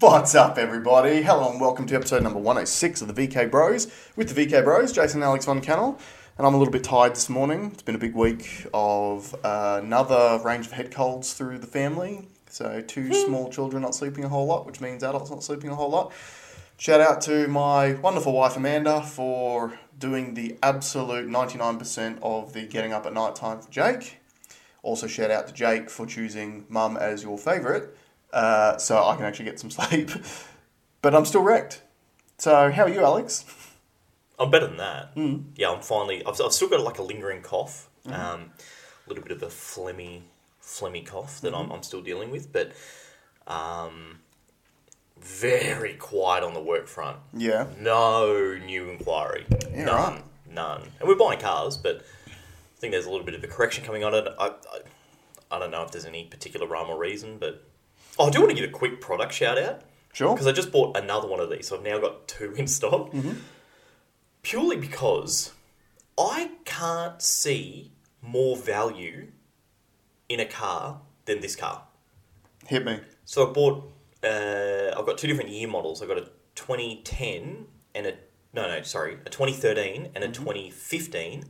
What's up, everybody? Hello and welcome to episode number 106 of the VK Bros with the VK Bros, Jason Alex Von Cannell. And I'm a little bit tired this morning. It's been a big week of uh, another range of head colds through the family. So, two small children not sleeping a whole lot, which means adults not sleeping a whole lot. Shout out to my wonderful wife Amanda for doing the absolute 99% of the getting up at night time for Jake. Also, shout out to Jake for choosing mum as your favourite, uh, so I can actually get some sleep. But I'm still wrecked. So, how are you, Alex? I'm better than that. Mm. Yeah, I'm finally. I've, I've still got like a lingering cough, Mm-hmm. um, a little bit of a phlegmy, phlegmy cough that Mm-hmm. I'm, I'm still dealing with, but um, very quiet on the work front. Yeah. No new inquiry. Yeah, none. right. None. And we're buying cars, but I think there's a little bit of a correction coming on it. I, I, I don't know if there's any particular rhyme or reason, but oh, I do want to give a quick product shout out Sure. because I just bought another one of these, so I've now got two in stock. Mm-hmm. Purely because I can't see more value in a car than this car. Hit me. So I bought. Uh, I've got two different year models. I've got a 2010 and a no no sorry a 2013 and a mm-hmm. 2015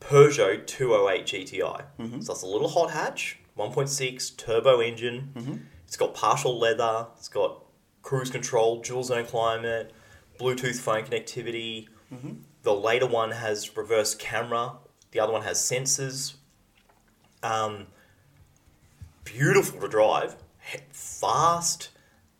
Peugeot 208 GTI. Mm-hmm. So that's a little hot hatch, 1.6 turbo engine. It's got partial leather. It's got cruise control, dual zone climate, Bluetooth phone connectivity. The later one has reverse camera. The other one has sensors. Um, beautiful to drive, fast,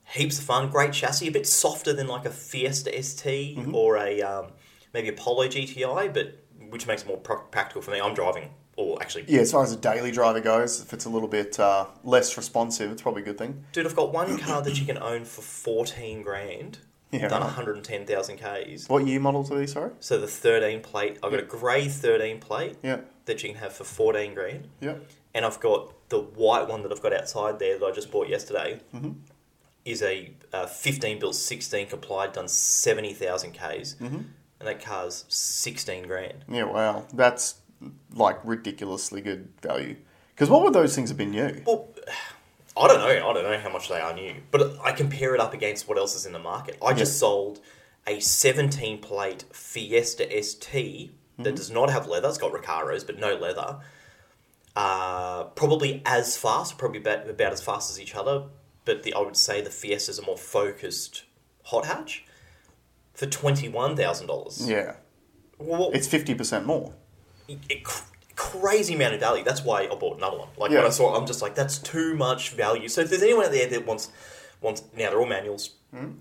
heaps of fun, great chassis, a bit softer than like a Fiesta ST or a um, maybe a Polo GTI, but which makes it more practical for me. I'm driving, or actually, Yeah, as far as a daily driver goes, if it's a little bit uh, less responsive, it's probably a good thing. dude, I've got one car that you can own for 14 grand, Yeah, done right. 110,000 Ks. What year models are these, sorry? So the 13 plate, I've got a grey 13 plate Yeah. that you can have for 14 grand. Yeah. and I've got the white one that I've got outside there that I just bought yesterday. Mm-hmm. Is a uh, 15 built, 16 complied, done 70,000 Ks, Mm-hmm. and that car's 16 grand. Yeah, wow. That's like ridiculously good value. Because what would those things have been new? Well, I don't know. I don't know how much they are new, but I compare it up against what else is in the market. I just sold a 17 plate Fiesta ST Mm-hmm. that does not have leather. It's got Recaros, but no leather. Uh, probably as fast, probably about, about as fast as each other, but the, I would say the Fiesta's a more focused hot hatch for $21,000. Yeah. Well, It's 50% more. Cr- crazy amount of value. That's why I bought another one. Like Yeah. when I saw, it, I'm just like, that's too much value. So if there's anyone out there that wants, wants now they're all manuals. Hmm?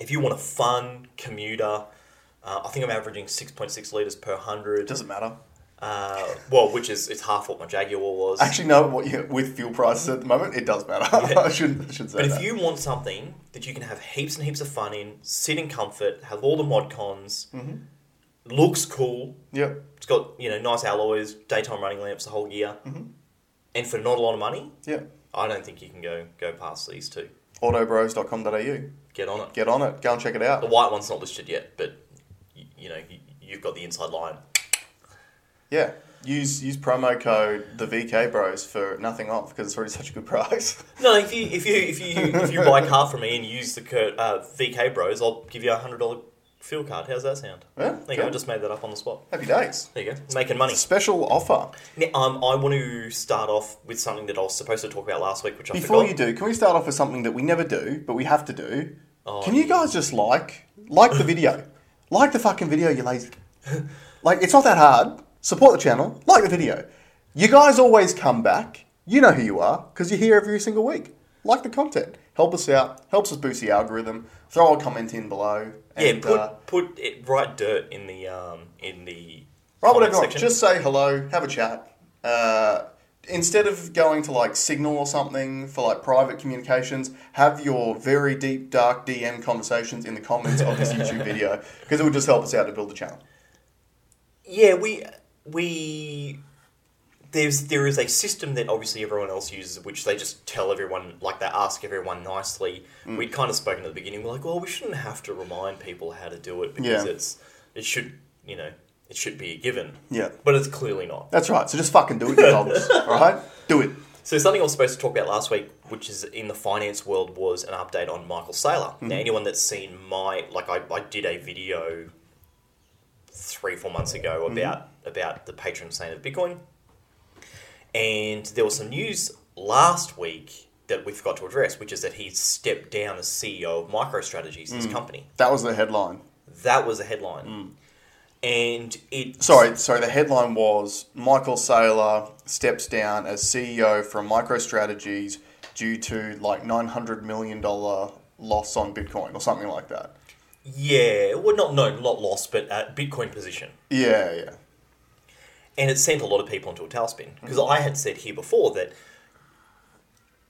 If you want a fun commuter, uh, I think I'm averaging 6.6 liters per hundred. Doesn't matter. Uh, well, which is it's half what my Jaguar was. Actually, no, what you, with fuel prices at the moment, it does matter. I shouldn't, I shouldn't say but if you want something that you can have heaps and heaps of fun in, sit in comfort, have all the mod cons, Mm-hmm. Looks cool, Yep. it's got you know nice alloys, daytime running lamps, the whole gear, Mm-hmm. and for not a lot of money, Yeah. I don't think you can go go past these two. Autobros.com.au. Get on it. Get on it. Go and check it out. The white one's not listed yet, but you, you know you, you've got the inside line. Yeah. Use use promo code the VK Bros for nothing off because it's already such a good price. No, if you if you if you if you buy a car from me and use the code uh, VK Bros, I'll give you a hundred dollar fuel card. How's that sound? Yeah, There you go. I just made that up on the spot. Happy days. There you go. Making money. Special offer. Now, um, I want to start off with something that I was supposed to talk about last week, which I Before forgot. you do, can we start off with something that we never do, but we have to do? Oh, can you yeah. guys just like like the video? like the fucking video, you lazy. like it's not that hard. Support the channel. Like the video. You guys always come back. You know who you are because you're here every single week. Like the content. Help us out. Helps us boost the algorithm. Throw a comment in below. yeah, put uh, put it right dirt in the um in the Right, whatever. section. Just say hello, have a chat. Uh, instead of going to like Signal or something for like private communications, have your very deep, dark DM conversations in the comments of this YouTube video because it would just help us out to build the channel. Yeah, we we there's there is a system that obviously everyone else uses, which they just tell everyone, like they ask everyone nicely. Mm. We'd kind of spoken at the beginning, we're like, well, we shouldn't have to remind people how to do it because Yeah. it's it should you know it should be a given. Yeah. but it's clearly not. That's right. So just fucking do it, you dogs. all right? Do it. So something I was supposed to talk about last week, which is in the finance world, was an update on Michael Saylor. Now, anyone that's seen my like, I, I did a video three four months ago about about the patron saint of Bitcoin, and there was some news last week that we forgot to address, which is that he's stepped down as CEO of MicroStrategies, his company. That was the headline. That was a headline, and it Sorry, sorry. The headline was Michael Saylor steps down as CEO from MicroStrategies due to like nine hundred million dollar loss on Bitcoin or something like that. Yeah, well, not no, not lost, but uh, Bitcoin position, Yeah, yeah, and it sent a lot of people into a tailspin because I had said here before that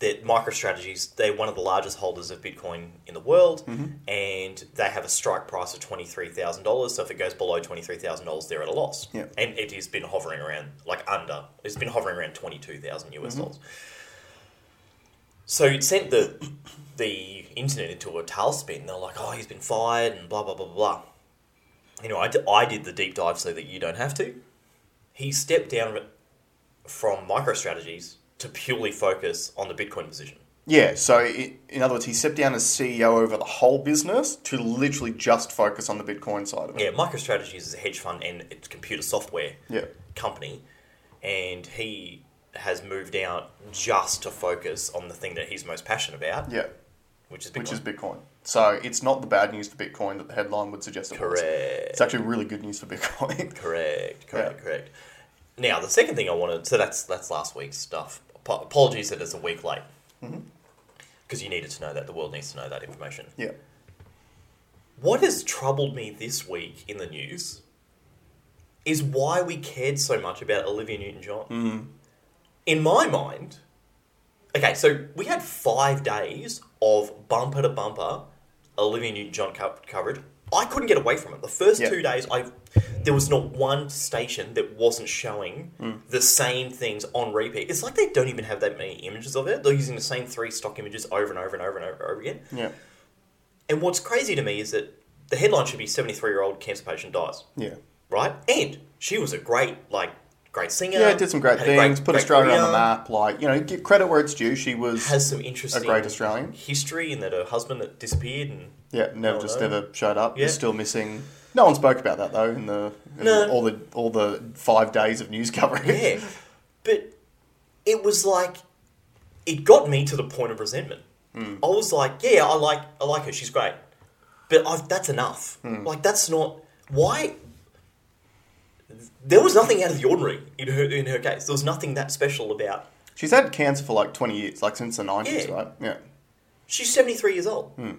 that MicroStrategies they're one of the largest holders of Bitcoin in the world, mm-hmm. and they have a strike price of twenty three thousand dollars. So if it goes below twenty three thousand dollars, they're at a loss. Yeah. and it has been hovering around like under. It's been hovering around twenty two thousand US mm-hmm. dollars. So it sent the the internet into a tailspin. They're like, "Oh, he's been fired," and blah blah blah blah. blah. You know, I, d- I did the deep dive so that you don't have to. He stepped down from MicroStrategies to purely focus on the Bitcoin position. yeah. So i in other words, he stepped down as CEO over the whole business to literally just focus on the Bitcoin side of it. Yeah, MicroStrategies is a hedge fund and it's a computer software Yeah. company, and he has moved out just to focus on the thing that he's most passionate about, Yeah, which is Bitcoin. which is Bitcoin. So it's not the bad news for Bitcoin that the headline would suggest it was. correct. It's actually really good news for Bitcoin. Correct, correct, Yeah. correct. Now, the second thing I wanted, so that's that's last week's stuff. Apologies that it's a week late, mm-hmm. because you needed to know that. The world needs to know that information. yeah. What has troubled me this week in the news is why we cared so much about Olivia Newton-John. Mm-hmm. In my mind, okay, so we had five days of bumper to bumper Olivia Newton-John co- coverage. I couldn't get away from it. The first Yeah. two days, I there was not one station that wasn't showing hmm. the same things on repeat. It's like they don't even have that many images of it. They're using the same three stock images over and over and over and over, and over again. Yeah. And what's crazy to me is that the headline should be 73 year old cancer patient dies, Yeah. right? And she was a great, like, great singer. Yeah, did some great a things, put great Australia on the map. Like, you know, give credit where it's due. She was, Has some interesting a great Australian. history in that her husband that disappeared and yeah, never just no. never showed up. Yeah. Is still missing. No one spoke about that though in the in No. all the all the five days of news coverage. yeah, but it was like it got me to the point of resentment. Hmm. I was like, yeah, I like I like her, she's great, but I've, that's enough. Hmm. Like that's not why. There was nothing out of the ordinary in her in her case. There was nothing that special about. She's had cancer for like twenty years, like since the nineties, Yeah. right? Yeah, She's seventy three years old. Hmm.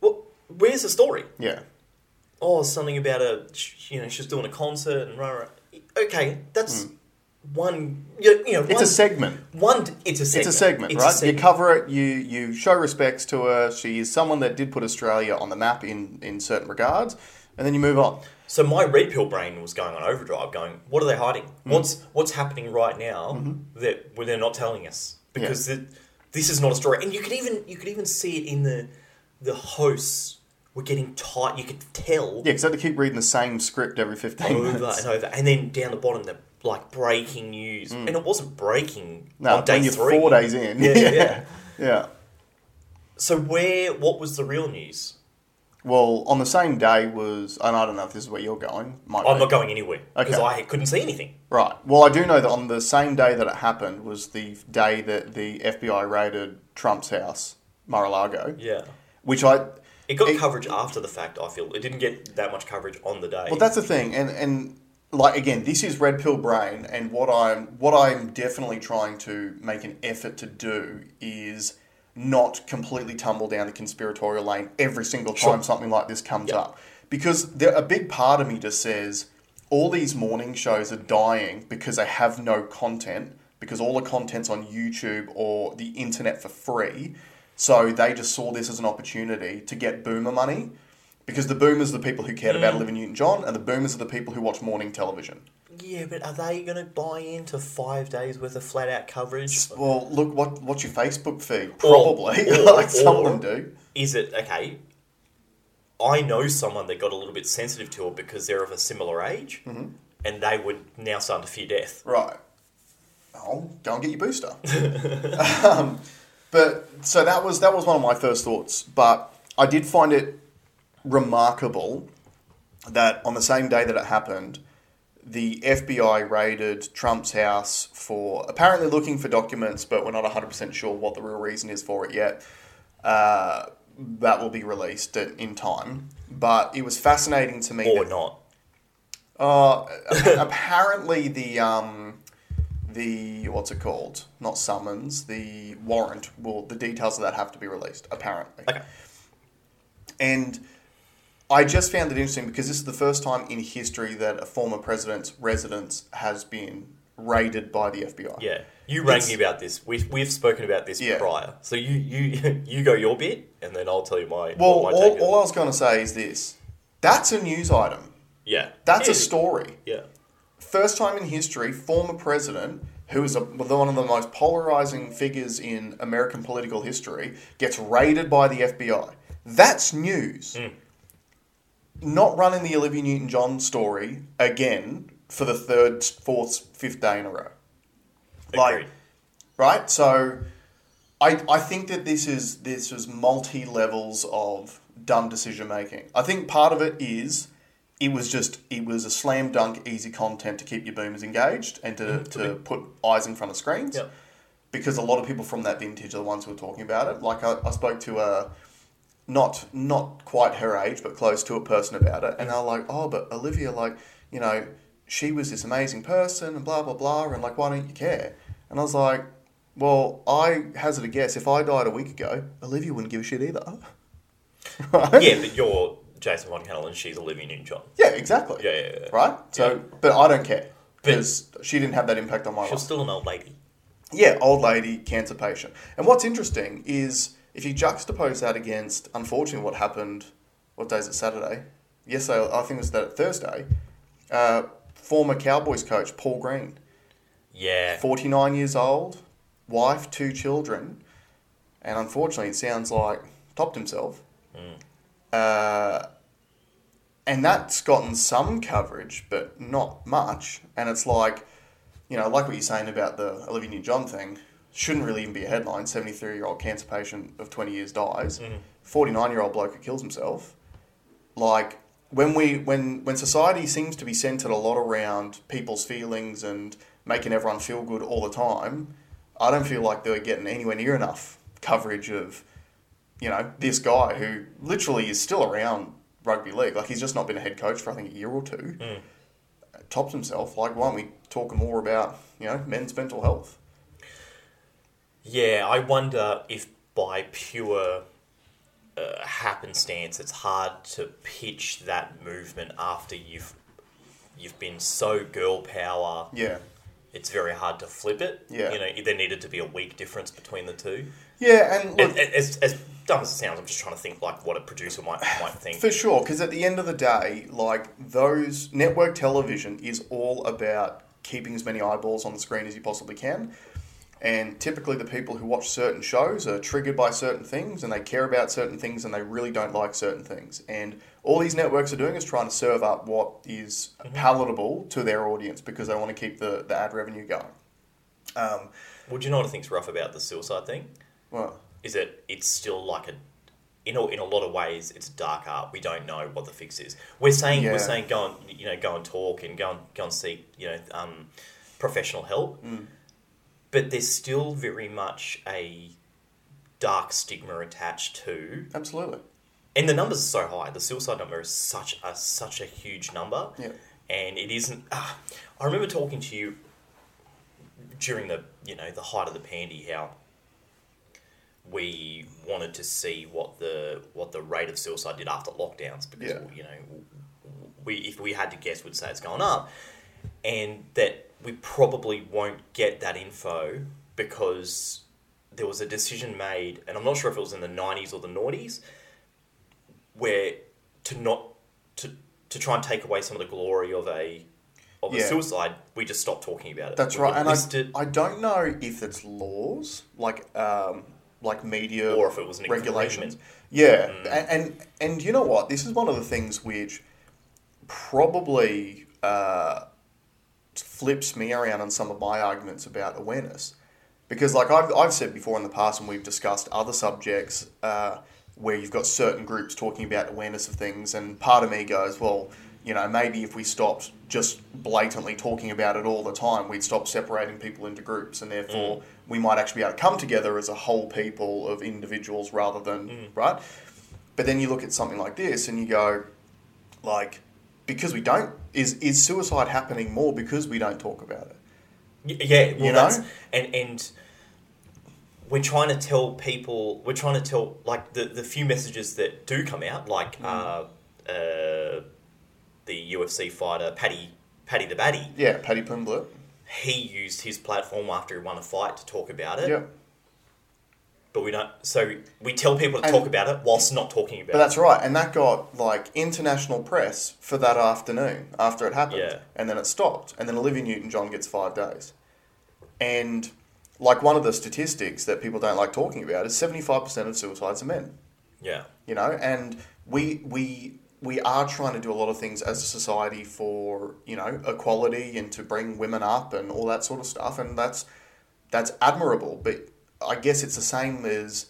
Well, where's the story? yeah, oh, something about a, you know, she's doing a concert and rah, rah. Okay, that's one, you know, Hmm. it's one, a segment. one, it's a segment. It's a segment, It's a right? segment. You cover it. You you show respects to her. She is someone that did put Australia on the map in in certain regards, and then you move on. So my red pill brain was going on overdrive, going, what are they hiding? Hmm. What's what's happening right now Mm-hmm. that they're not telling us? Because it, this is not a story, and you could even you could even see it in the the hosts were getting tight. You could tell Yeah, because I had to keep reading the same script every fifteen over minutes. and over, and then down the bottom the like breaking news, and it wasn't breaking. No, on day you're three. four days in. Yeah, yeah, yeah. yeah. So where? What was the real news? Well, on the same day was, and I don't know if this is where you're going. Might I'm be. not going anywhere because Okay. I couldn't see anything. Right. Well, I do know that on the same day that it happened was the day that the FBI raided Trump's house, Mar-a-Lago, Yeah, which I. it got It- coverage after the fact. I feel it didn't get that much coverage on the day. Well, that's the thing, and and like again, this is red pill brain, and what I'm what I'm definitely trying to make an effort to do is not completely tumble down the conspiratorial lane every single time Sure. something like this comes Yeah. up, because there a big part of me just says all these morning shows are dying because they have no content because all the content's on YouTube or the internet for free. So they just saw this as an opportunity to get boomer money because the boomers are the people who cared about mm. Olivia Newton John, and the boomers are the people who watch morning television. Yeah, but are they going to buy into five days worth of flat out coverage? Well, look, what what's your Facebook feed? Probably, or- like some of them do. Is it okay? I know someone that got a little bit sensitive to it because they're of a similar age, Mm-hmm. and they would now start to fear death. Right. oh, go and get your booster. um, but so that was that was one of my first thoughts. But I did find it remarkable that on the same day that it happened, the FBI raided Trump's house for apparently looking for documents, but we're not 100% sure what the real reason is for it yet. Uh, that will be released in time. But it was fascinating to me. Or that- not. uh, apparently the um, the what's it called? Not summons. The warrant. Will the details of that have to be released? Apparently. Okay. And I just found it interesting because this is the first time in history that a former president's residence has been raided by the FBI. Yeah. You rang It's- me about this. We've, we've spoken about this Yeah. prior. So you, you you go your bit, and then I'll tell you my. Well, what my all, take is. all I was going to say is this: that's a news item. yeah. That's yeah. a story. Yeah. first time in history, former president, who is a, one of the most polarizing figures in American political history, gets raided by the FBI. That's news. Mm. Not running the Olivia Newton John story again for the third, fourth, fifth day in a row. Like, Agreed. right? So, I I think that this is this is multi levels of dumb decision making. I think part of it is it was just it was a slam dunk easy content to keep your boomers engaged and to, mm-hmm. to put eyes in front of screens. Yep. Because a lot of people from that vintage are the ones who are talking about it. Like I, I spoke to a not not quite her age, but close to a person about it, and they're like, "Oh, but Olivia, like, you know, she was this amazing person, and blah blah blah, and like, why don't you care?" And I was like, "Well, I hazard a guess, if I died a week ago, Olivia wouldn't give a shit either." right? Yeah, but you're Jason Von Cannell and she's Olivia Newton John. Yeah, exactly. Yeah, yeah, yeah. Right. So, but I don't care because she didn't have that impact on my She's life. She's still an old lady. Yeah, old lady, cancer patient. And what's interesting is if you juxtapose that against, unfortunately, what happened, what day is it, Saturday? Yesterday, I think it was that Thursday, uh, former Cowboys coach Paul Green, Yeah. 49 years old, wife, two children, and unfortunately, it sounds like topped himself. Uh, and that's gotten some coverage, but not much. And it's like, you know, like what you're saying about the Olivia Newton John thing, shouldn't really even be a headline. 73 year old cancer patient of 20 years dies. Mm-hmm. 49 year old bloke who kills himself. Like, when we when when society seems to be centered a lot around people's feelings and making everyone feel good all the time, I don't feel like they're getting anywhere near enough coverage of, you know, this guy who literally is still around rugby league. Like he's just not been a head coach for I think a year or two. Mm. Tops himself. Like why don't we talk more about you know men's mental health? Yeah, I wonder if by pure uh, happenstance, it's hard to pitch that movement after you've you've been so girl power. Yeah. It's very hard to flip it. Yeah. you know, there needed to be a weak difference between the two. Yeah, and look, As, as, as dumb as it sounds, I'm just trying to think like what a producer might might think. For sure, because at the end of the day, like those network television is all about keeping as many eyeballs on the screen as you possibly can. And typically, the people who watch certain shows are triggered by certain things and they care about certain things and they really don't like certain things. And all these networks are doing is trying to serve up what is palatable to their audience because they want to keep the, the ad revenue going. Um, Would you know what I think's rough about the suicide thing? well, Is that it's still like a in a, in a lot of ways it's dark art. We don't know what the fix is. We're saying Yeah. we're saying go and you know go and talk and go and go and seek you know um, professional help. Mm. But there's still very much a dark stigma attached to, absolutely. and the numbers are so high. The suicide number is such a such a huge number, Yeah. and it isn't. Ah, I remember talking to you during the you know the height of the pandy how we wanted to see what the what the rate of suicide did after lockdowns because Yeah. you know we if we had to guess would say it's gone up and that we probably won't get that info because there was a decision made and I'm not sure if it was in the 90s or the noughties where to not to to try and take away some of the glory of a of a suicide we just stopped talking about it That's We right, and I, I don't know if it's laws like um, like media Or if it was regulations. Yeah, Mm. and, and and you know what? This is one of the things which probably uh, flips me around on some of my arguments about awareness. Because, like I've, I've said before in the past, when we've discussed other subjects uh, where you've got certain groups talking about awareness of things, and part of me goes, well, you know, maybe if we stopped just blatantly talking about it all the time, we'd stop separating people into groups, and therefore we might actually be able to come together as a whole people of individuals rather than, right? But then you look at something like this and you go, like, because we don't, is, is suicide happening more because we don't talk about it? Yeah, well, You know? that's and and we're trying to tell people. We're trying to tell like the the few messages that do come out, like Mm. uh, uh, the UFC fighter Paddy Paddy the Baddy. Yeah, Paddy Pimblett. He used his platform after he won a fight to talk about it. Yeah. But we don't. So we tell people to And- talk about it whilst not talking about it. But that's right, and that got like international press for that afternoon after it happened, Yeah. and then it stopped, and then Olivia Newton-John gets five days, and like one of the statistics that people don't like talking about is seventy-five percent of suicides are men. Yeah. You know, and we we we are trying to do a lot of things as a society for you know equality and to bring women up and all that sort of stuff, and that's that's admirable. But I guess it's the same as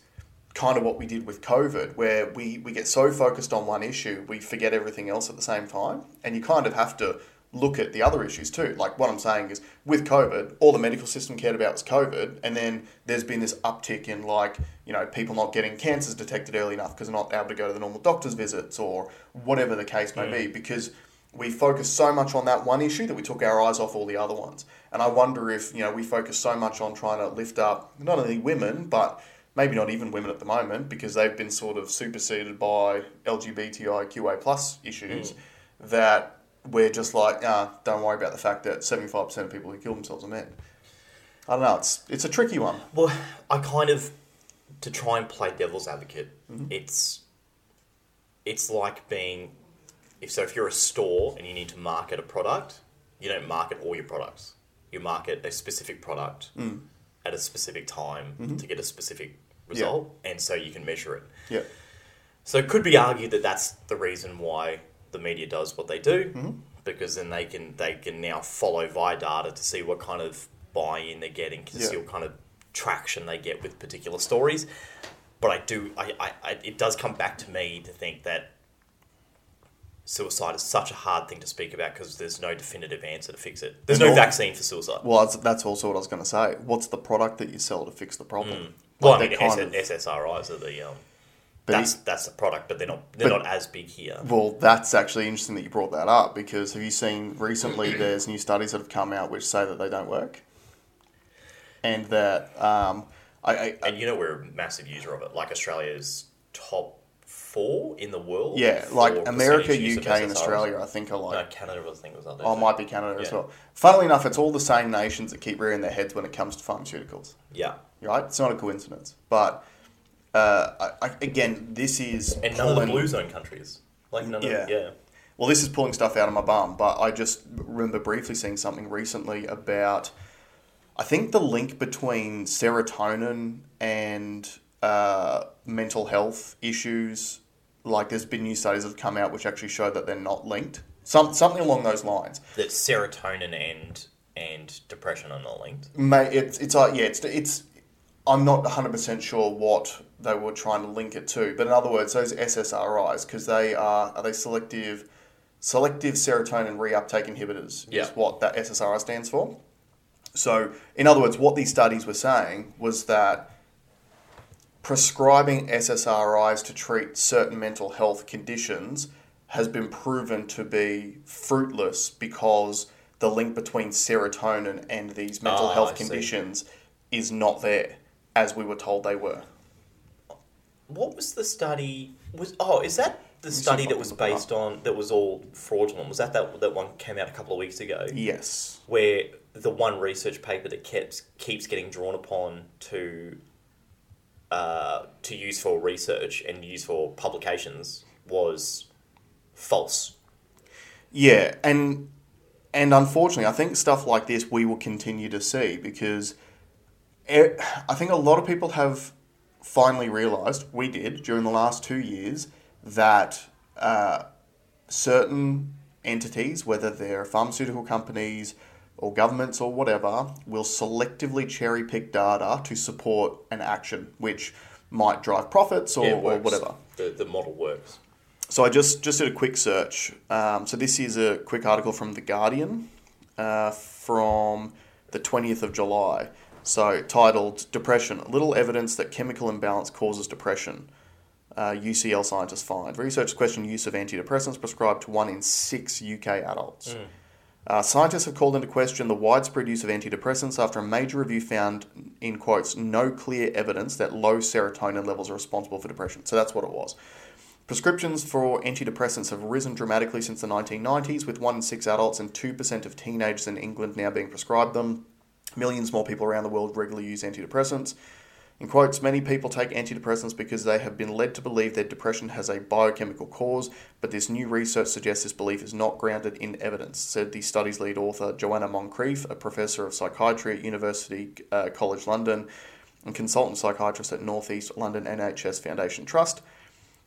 kind of what we did with COVID, where we, we get so focused on one issue, we forget everything else at the same time. And you kind of have to look at the other issues too. Like what I'm saying is with COVID, all the medical system cared about was COVID. And then there's been this uptick in like, you know, people not getting cancers detected early enough because they're not able to go to the normal doctor's visits or whatever the case may be. Because we focus so much on that one issue that we took our eyes off all the other ones. And I wonder if, you know, we focus so much on trying to lift up not only women, but maybe not even women at the moment because they've been sort of superseded by LGBTIQA plus issues that we're just like, ah, don't worry about the fact that 75% of people who kill themselves are men. I don't know, it's, it's a tricky one. Well, I kind of to try and play devil's advocate. Mm-hmm. It's it's like being if so if you're a store and you need to market a product, you don't market all your products. You market a specific product Mm. at a specific time Mm-hmm. to get a specific result, and so you can measure it. Yeah. So it could be argued that that's the reason why the media does what they do, Mm-hmm. because then they can they can now follow via data to see what kind of buy-in they're getting, to Yeah. see what kind of traction they get with particular stories. But I do, I, I, I, it does come back to me to think that suicide is such a hard thing to speak about because there's no definitive answer to fix it. There's no vaccine for suicide. Well, that's, that's also what I was going to say. What's the product that you sell to fix the problem? Mm. Well, I mean, S- of- SSRIs are the um, but that's it- that's the product, but they're not they're But- not as big here. Well, that's actually interesting that you brought that up because have you seen recently there's new studies that have come out which say that they don't work? And that um, I, I, And you know we're a massive user of it. Like Australia's top four in the world. yeah, like America, UK, and Australia, I think are No, like, Canada, I think was there. oh, too. might be Canada as well. Funnily enough, it's all the same nations that keep rearing their heads when it comes to pharmaceuticals. Yeah, Right? It's not a coincidence. But uh, I, I, again, this is and none of the blue zone countries. Like none Yeah. of yeah. Well, this is pulling stuff out of my bum, but I just remember briefly seeing something recently about, I think the link between serotonin and uh, mental health issues. Like, there's been new studies that have come out which actually show that they're not linked. Some something along those lines. That serotonin and and depression are not linked. May it's it's like yeah, it's it's. I'm not 100 percent sure what they were trying to link it to, but in other words, those SSRIs because they are are they selective selective serotonin reuptake inhibitors Yeah. is what that SSRI stands for. So, in other words, what these studies were saying was that prescribing SSRIs to treat certain mental health conditions has been proven to be fruitless because the link between serotonin and these mental Ah, health I see. conditions is not there as we were told they were. What was the study? Was oh, is that the see study that was look it up. based on that was all fraudulent? Was that that that one came out a couple of weeks ago? Yes. where the one research paper that keeps keeps getting drawn upon to uh, to use for research and use for publications was false. Yeah, and and unfortunately, I think stuff like this we will continue to see because I think a lot of people have finally realised we did during the last two years that uh, certain entities, whether they're pharmaceutical companies, or governments or whatever will selectively cherry pick data to support an action, which might drive profits or, Yeah, or whatever. The, the model works. So I just just did a quick search. Um, so this is a quick article from the Guardian uh, from the twentieth of July. So titled "Depression: Little evidence that chemical imbalance causes depression." Uh, UCL scientists find researchers question use of antidepressants prescribed to one in six UK adults. Uh, scientists have called into question the widespread use of antidepressants after a major review found, in quotes, no clear evidence that low serotonin levels are responsible for depression. So that's what it was. Prescriptions for antidepressants have risen dramatically since the 1990s, with 1 in 6 adults and 2% of teenagers in England now being prescribed them. Millions more people around the world regularly use antidepressants. In quotes, many people take antidepressants because they have been led to believe that depression has a biochemical cause, but this new research suggests this belief is not grounded in evidence, said the study's lead author Joanna Moncrieff, a professor of psychiatry at University uh, College London and consultant psychiatrist at North East London NHS Foundation Trust.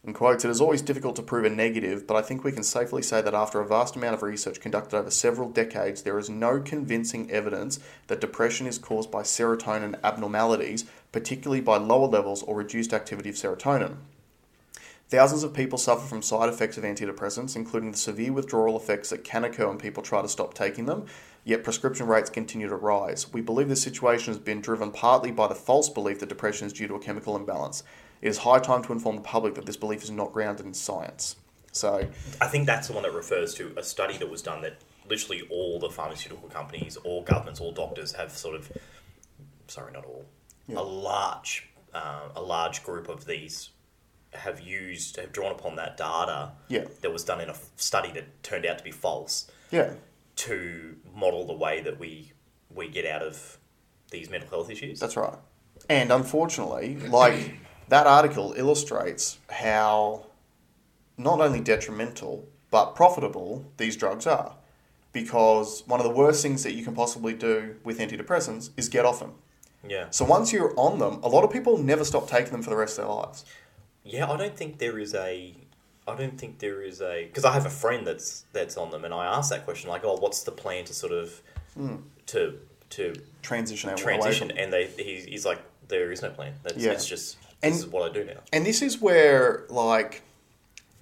In quotes, it is always difficult to prove a negative, but I think we can safely say that after a vast amount of research conducted over several decades, there is no convincing evidence that depression is caused by serotonin abnormalities, particularly by lower levels or reduced activity of serotonin. Thousands of people suffer from side effects of antidepressants, including the severe withdrawal effects that can occur when people try to stop taking them, yet prescription rates continue to rise. We believe this situation has been driven partly by the false belief that depression is due to a chemical imbalance. It is high time to inform the public that this belief is not grounded in science. So, I think that's the one that refers to a study that was done that literally all the pharmaceutical companies, all governments, all doctors have sort of, sorry, not all, a large, uh, a large group of these have used, have drawn upon that data Yeah. that was done in a study that turned out to be false yeah, to model the way that we we get out of these mental health issues. That's right. And unfortunately, like that article illustrates how not only detrimental but profitable these drugs are. Because one of the worst things that you can possibly do with antidepressants is get off them. Yeah. So once you're on them, a lot of people never stop taking them for the rest of their lives. Yeah, I don't think there is a. I don't think there is a because I have a friend that's that's on them, and I asked that question like, "Oh, what's the plan to sort of hmm. to to Transition transition?" And they he's, he's like, "There is no plan. That's Yeah. it's just And- this is what I do now." And this is where, like,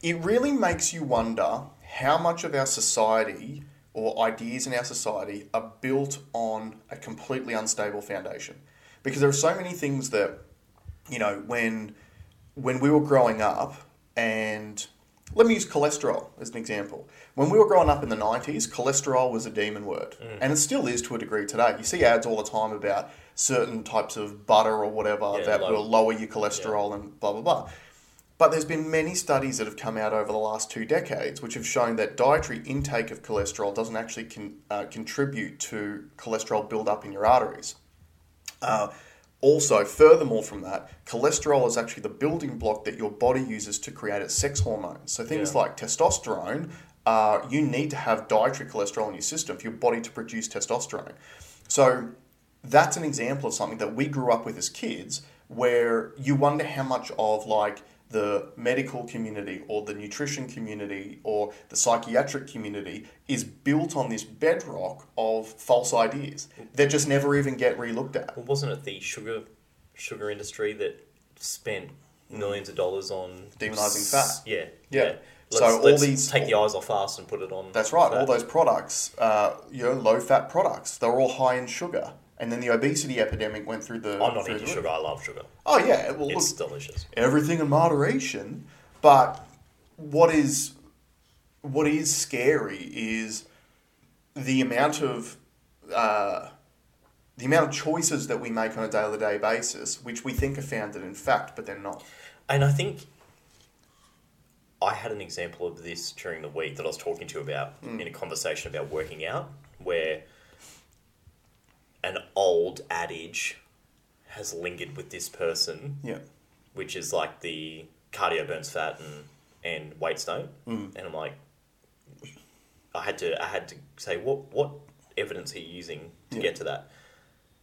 it really makes you wonder how much of our society or ideas in our society are built on a completely unstable foundation. Because there are so many things that, you know, when when we were growing up, and let me use cholesterol as an example. When we were growing up in the 90s, cholesterol was a demon word. Mm. And it still is to a degree today. You see ads all the time about certain types of butter or whatever Yeah, that low- will lower your cholesterol and blah, blah, blah. But there's been many studies that have come out over the last two decades which have shown that dietary intake of cholesterol doesn't actually con- uh, contribute to cholesterol buildup in your arteries. Uh, also, furthermore from that, cholesterol is actually the building block that your body uses to create its sex hormones. So things Yeah. like testosterone, uh, you need to have dietary cholesterol in your system for your body to produce testosterone. So that's an example of something that we grew up with as kids, where you wonder how much of like the medical community or the nutrition community or the psychiatric community is built on this bedrock of false ideas that just never even get relooked at. Well, wasn't it the sugar sugar industry that spent millions of dollars on Demonising s- fat. Yeah, Yeah. Let's, So all let's these- take the eyes off us and put it on. That's right. fat. All those products, uh, you know, low fat products, they're all high in sugar. And then the obesity epidemic went through the. I'm not the sugar. I love sugar. Oh yeah, well, It's look, delicious. everything in moderation. But what is what is scary is the amount of uh, the amount of choices that we make on a day to day basis, which we think are founded in fact, but they're not. And I think I had an example of this during the week that I was talking to you about Mm. in a conversation about working out, where an old adage has lingered with this person, Yeah. which is like the cardio burns fat and, and weights don't. Mm. And I'm like, I had to I had to say what what evidence are you using to Yeah. get to that?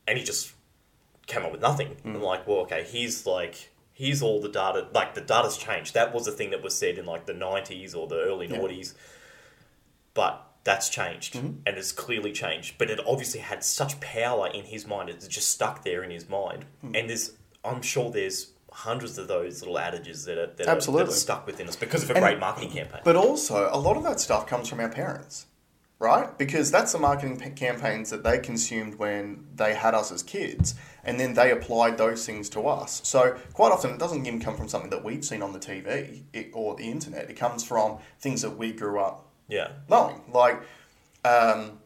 And he just came up with nothing. Mm. I'm like, well, okay, here's like here's all the data. Like the data's changed. That was the thing that was said in like the '90s or the early Yeah. noughties. But that's changed Mm-hmm. and it's clearly changed. But it obviously had such power in his mind; it's just stuck there in his mind. Hmm. And there's, I'm sure there's hundreds of those little adages that are, that, are, that Absolutely. are stuck within us because of a And- great marketing campaign. But also, a lot of that stuff comes from our parents, right? Because that's the marketing p- campaigns that they consumed when they had us as kids, and then they applied those things to us. So quite often, it doesn't even come from something that we've seen on the TV or the internet. It comes from things that we grew up yeah, knowing. Like um,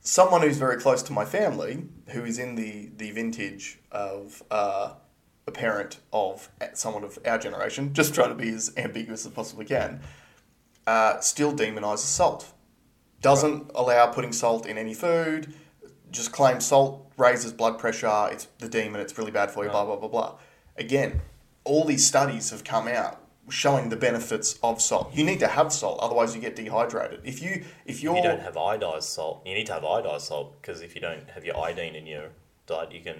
someone who's very close to my family, who is in the, the vintage of uh, a parent of someone of our generation, just trying to be as ambiguous as possibly can, uh, still demonises salt. Doesn't allow putting salt in any food, just claims salt raises blood pressure, it's the demon, it's really bad for you, blah, blah, blah, blah. Again, all these studies have come out showing the benefits of salt. You need to have salt, otherwise you get dehydrated. If you if you're you don't have iodized salt. You need to have iodized salt because if you don't have your iodine in your diet, you can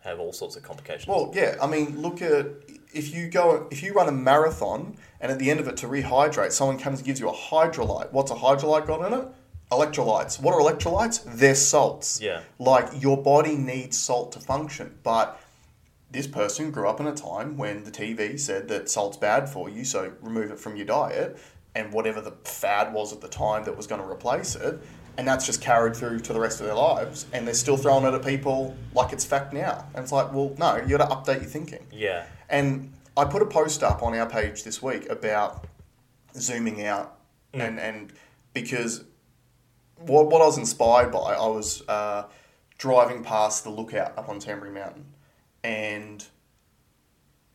have all sorts of complications. Well, yeah. I mean, look at if you go if you run a marathon and at the end of it to rehydrate, someone comes and gives you a Hydralyte. What's a Hydralyte got in it? Electrolytes. What are electrolytes? They're salts. Yeah. Like your body needs salt to function, but this person grew up in a time when the TV said that salt's bad for you, so remove it from your diet, and whatever the fad was at the time that was going to replace it, and that's just carried through to the rest of their lives, and they're still throwing it at people like it's fact now. And it's like, well, no, you got to update your thinking. yeah, And I put a post up on our page this week about zooming out, and and because what what I was inspired by, I was uh, driving past the lookout up on Tamborine Mountain, and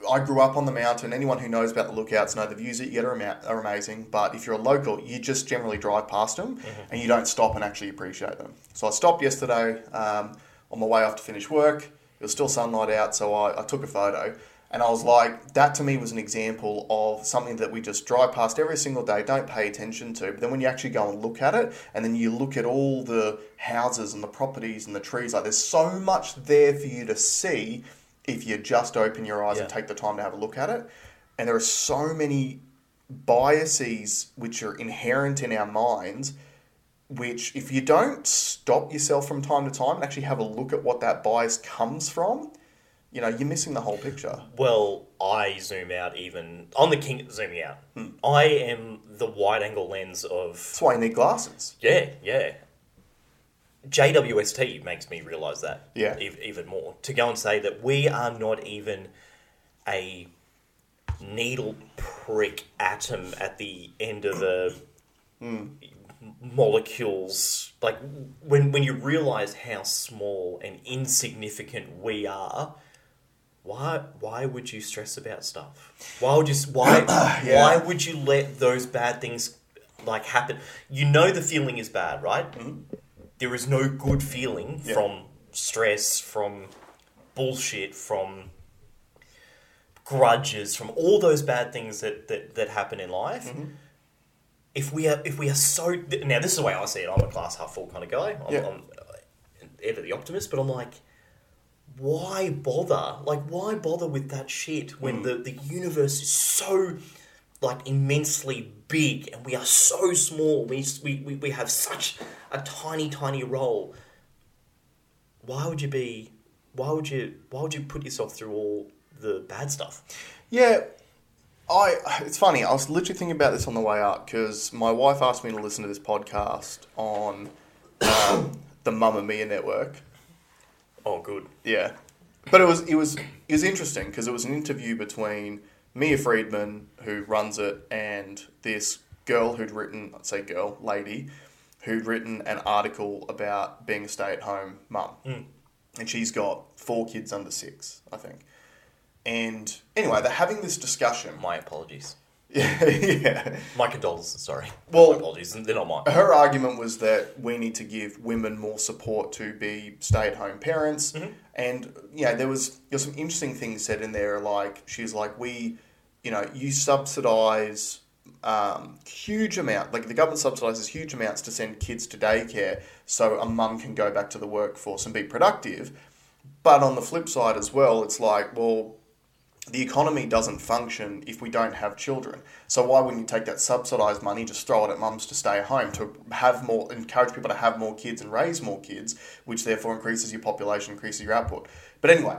I grew up on the mountain. Anyone who knows about the lookouts know the views that you get are, ama- are amazing. But if you're a local, you just generally drive past them and you don't stop and actually appreciate them. So I stopped yesterday um, on my way off to finish work. It was still sunlight out, so I, I took a photo. And I was like, that to me was an example of something that we just drive past every single day, don't pay attention to. But then when you actually go and look at it, and then you look at all the houses and the properties and the trees, like there's so much there for you to see if you just open your eyes and take the time to have a look at it. And there are so many biases which are inherent in our minds, which if you don't stop yourself from time to time and actually have a look at what that bias comes from, you know, you're missing the whole picture. Well, I zoom out even on the king zooming out. Hmm. I am the wide angle lens of That's why you need glasses. yeah, yeah. JWST makes me realize that Yeah. ev- even more. To go and say that we are not even a needle prick atom at the end of the hmm. molecules. Like when when you realize how small and insignificant we are, why why would you stress about stuff? Why would you why Yeah. why would you let those bad things like happen? You know the feeling is bad, right? Hmm. There is no good feeling Yeah. from stress, from bullshit, from grudges, from all those bad things that, that, that happen in life. Mm-hmm. If we are if we are so now this is the way I see it. I'm a glass half full kind of guy. I'm, Yeah. I'm ever the optimist, but I'm like, why bother? Like, why bother with that shit when Mm. the, the universe is so like immensely big and we are so small? We, we, we, we have such a tiny, tiny role. Why would you be? Why would you? Why would you put yourself through all the bad stuff? Yeah, I. It's funny. I was literally thinking about this on the way up because my wife asked me to listen to this podcast on um, the Mamamia network. Oh, good. Yeah, but it was it was it was interesting because it was an interview between Mia Freedman, who runs it, and this girl who'd written, I'd say girl, lady, who'd written an article about being a stay-at-home mum, hmm. and she's got four kids under six, I think. And anyway, they're having this discussion. My apologies. Yeah, yeah. My condolences. Sorry. Well- my apologies. They're not mine. her argument was that we need to give women more support to be stay-at-home parents mm-hmm. and yeah there was there was some interesting things said in there like she's like we you know you subsidize um, huge amount like the government subsidizes huge amounts to send kids to daycare so a mum can go back to the workforce and be productive but on the flip side as well it's like well the economy doesn't function if we don't have children. So why wouldn't you take that subsidised money, just throw it at mums to stay home, to have more, encourage people to have more kids and raise more kids, which therefore increases your population, increases your output. But anyway,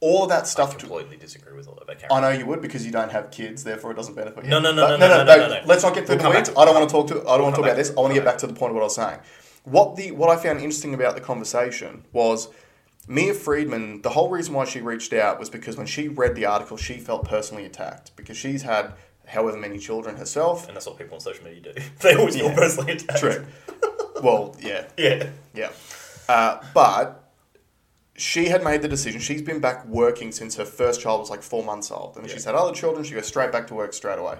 all of that I stuff. To, completely disagree with all of that. I know you would because you don't have kids, therefore it doesn't benefit you. No, no, no, But- no, no, no, no, no. Let's not get through We'll the weeds. I don't want to talk to. I don't want to talk about this. I want to get back to the point of what I was saying. What the what I found interesting about the conversation was Mia Freedman. The whole reason why she reached out was because when she read the article, she felt personally attacked because she's had however many children herself. And that's what people on social media do. They always feel personally attacked. True. well, yeah, Yeah. yeah. Uh, but she had made the decision. She's been back working since her first child was like four months old. And Yeah. she's had other children. She goes straight back to work straight away.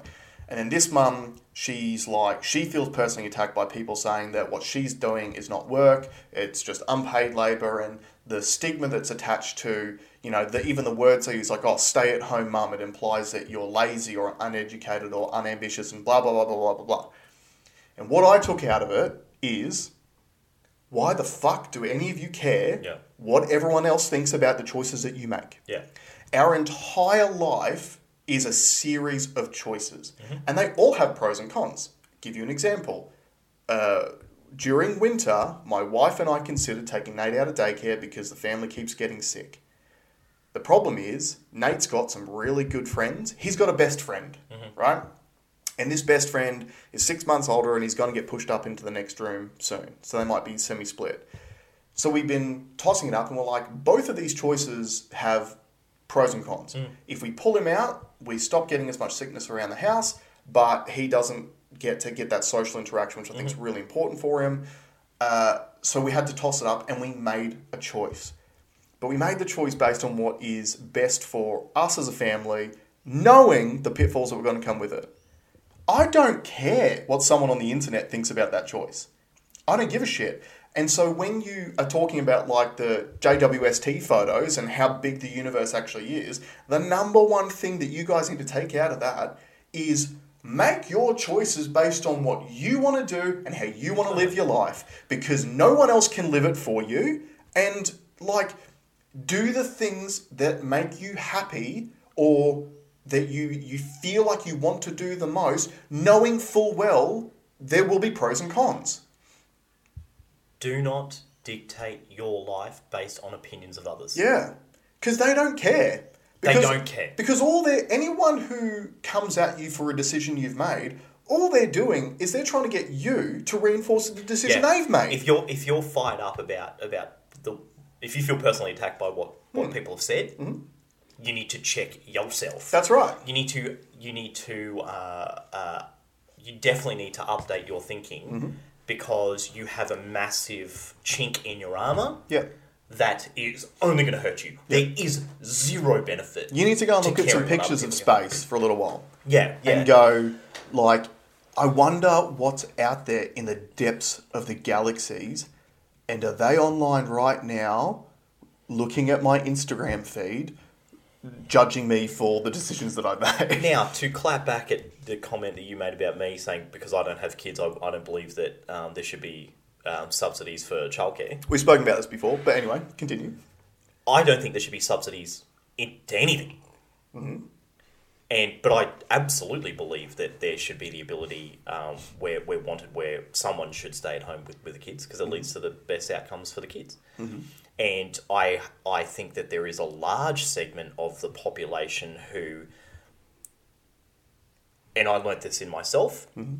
And then this mum, she's like, she feels personally attacked by people saying that what she's doing is not work, it's just unpaid labour, and the stigma that's attached to, you know, the, even the words they use, like, oh, stay at home mum, it implies that you're lazy or uneducated or unambitious and blah, blah, blah, blah, blah, blah, blah. And what I took out of it is why the fuck do any of you care Yeah. What everyone else thinks about the choices that you make? Yeah. Our entire life is a series of choices, and they all have pros and cons. Give you an example. Uh, during winter, my wife and I considered taking Nate out of daycare because the family keeps getting sick. The problem is, Nate's got some really good friends. He's got a best friend, right? And this best friend is six months older and he's going to get pushed up into the next room soon. So they might be semi split. So we've been tossing it up and we're like, both of these choices have pros and cons. If we pull him out, we stop getting as much sickness around the house, but he doesn't get to get that social interaction, which I think is really important for him. Uh, so we had to toss it up and we made a choice. But we made the choice based on what is best for us as a family, knowing the pitfalls that were going to come with it. I don't care what someone on the internet thinks about that choice. I don't give a shit. And so when you are talking about like the JWST photos and how big the universe actually is, the number one thing that you guys need to take out of that is make your choices based on what you want to do and how you want to live your life because no one else can live it for you. And like do the things that make you happy or that you you feel like you want to do the most knowing full well there will be pros and cons Do not dictate your life based on opinions of others. yeah because they don't care They Because- don't care. because all they anyone who comes at you for a decision you've made all they're doing is they're trying to get you to reinforce the decision Yeah. they've made If you're if you're fired up about about the if you feel personally attacked by what what Hmm. people have said, Mm-hmm. you need to check yourself. that's right you need to you need to uh, uh, you definitely need to update your thinking Mm-hmm. Because you have a massive chink in your armor yeah that is only going to hurt you. There is zero benefit. you need to go and to look at some pictures of space for a little while Yeah, yeah. and go like I wonder what's out there in the depths of the galaxies and are they online right now looking at my Instagram feed judging me for the decisions that I made. Now, to clap back at the comment that you made about me saying because I don't have kids, I, I don't believe that um, there should be um, subsidies for childcare. We've spoken about this before, but anyway, continue. I don't think there should be subsidies into anything. Mm-hmm. And but I absolutely believe that there should be the ability um, where we're wanted where someone should stay at home with, with the kids because it Mm-hmm. leads to the best outcomes for the kids. And I I think that there is a large segment of the population who, and I learnt this in myself, Mm-hmm.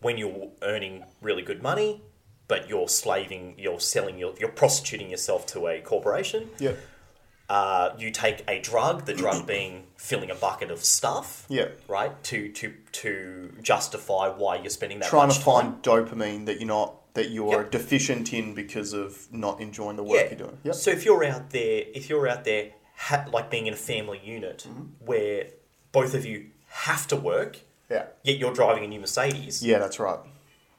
when you're earning really good money, but you're slaving, you're selling, your, you're prostituting yourself to a corporation. Yeah. Uh, you take a drug, the drug being filling a bucket of stuff, Yeah. right, to to to justify why you're spending that Trying to time. find dopamine that you're not that you're Yep. deficient in because of not enjoying the work Yeah. you're doing. Yep. So if you're out there, if you're out there, ha- like being in a family unit Mm-hmm. where both of you have to work, Yeah. yet you're driving a new Mercedes, Yeah, that's right.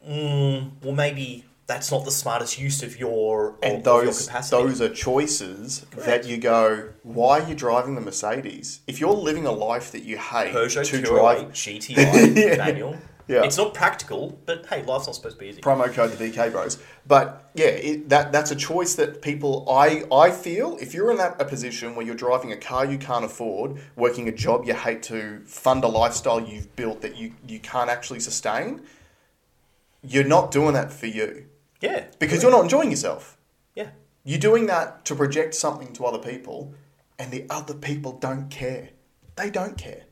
mm, well, maybe that's not the smartest use of your And of, of your those capacity. those are choices Correct. that you go, why are you driving the Mercedes? If you're living a life that you hate Peugeot to 208 drive GTI manual. Yeah. It's not practical, but hey, life's not supposed to be easy. promo code the VK Bros. But yeah, it, that that's a choice that people. I I feel if you're in that a position where you're driving a car you can't afford, working a job you hate to fund a lifestyle you've built that you you can't actually sustain, you're not doing that for you yeah. because you're not enjoying yourself. Yeah. You're doing that to project something to other people, and the other people don't care. They don't care.